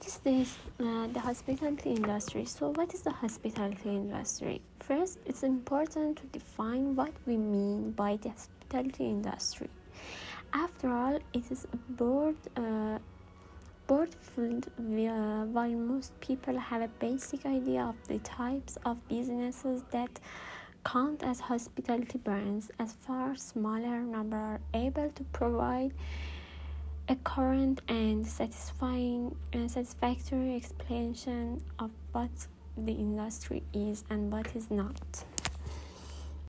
this uh, the hospitality industry? So what is the hospitality industry? First it's important to define what we mean by the hospitality industry. After all it is a broad uh, broad field uh, while most people have a basic idea of the types of businesses that count as hospitality brands as far smaller number are able to provide a current and satisfying and satisfactory explanation of what the industry is and what is not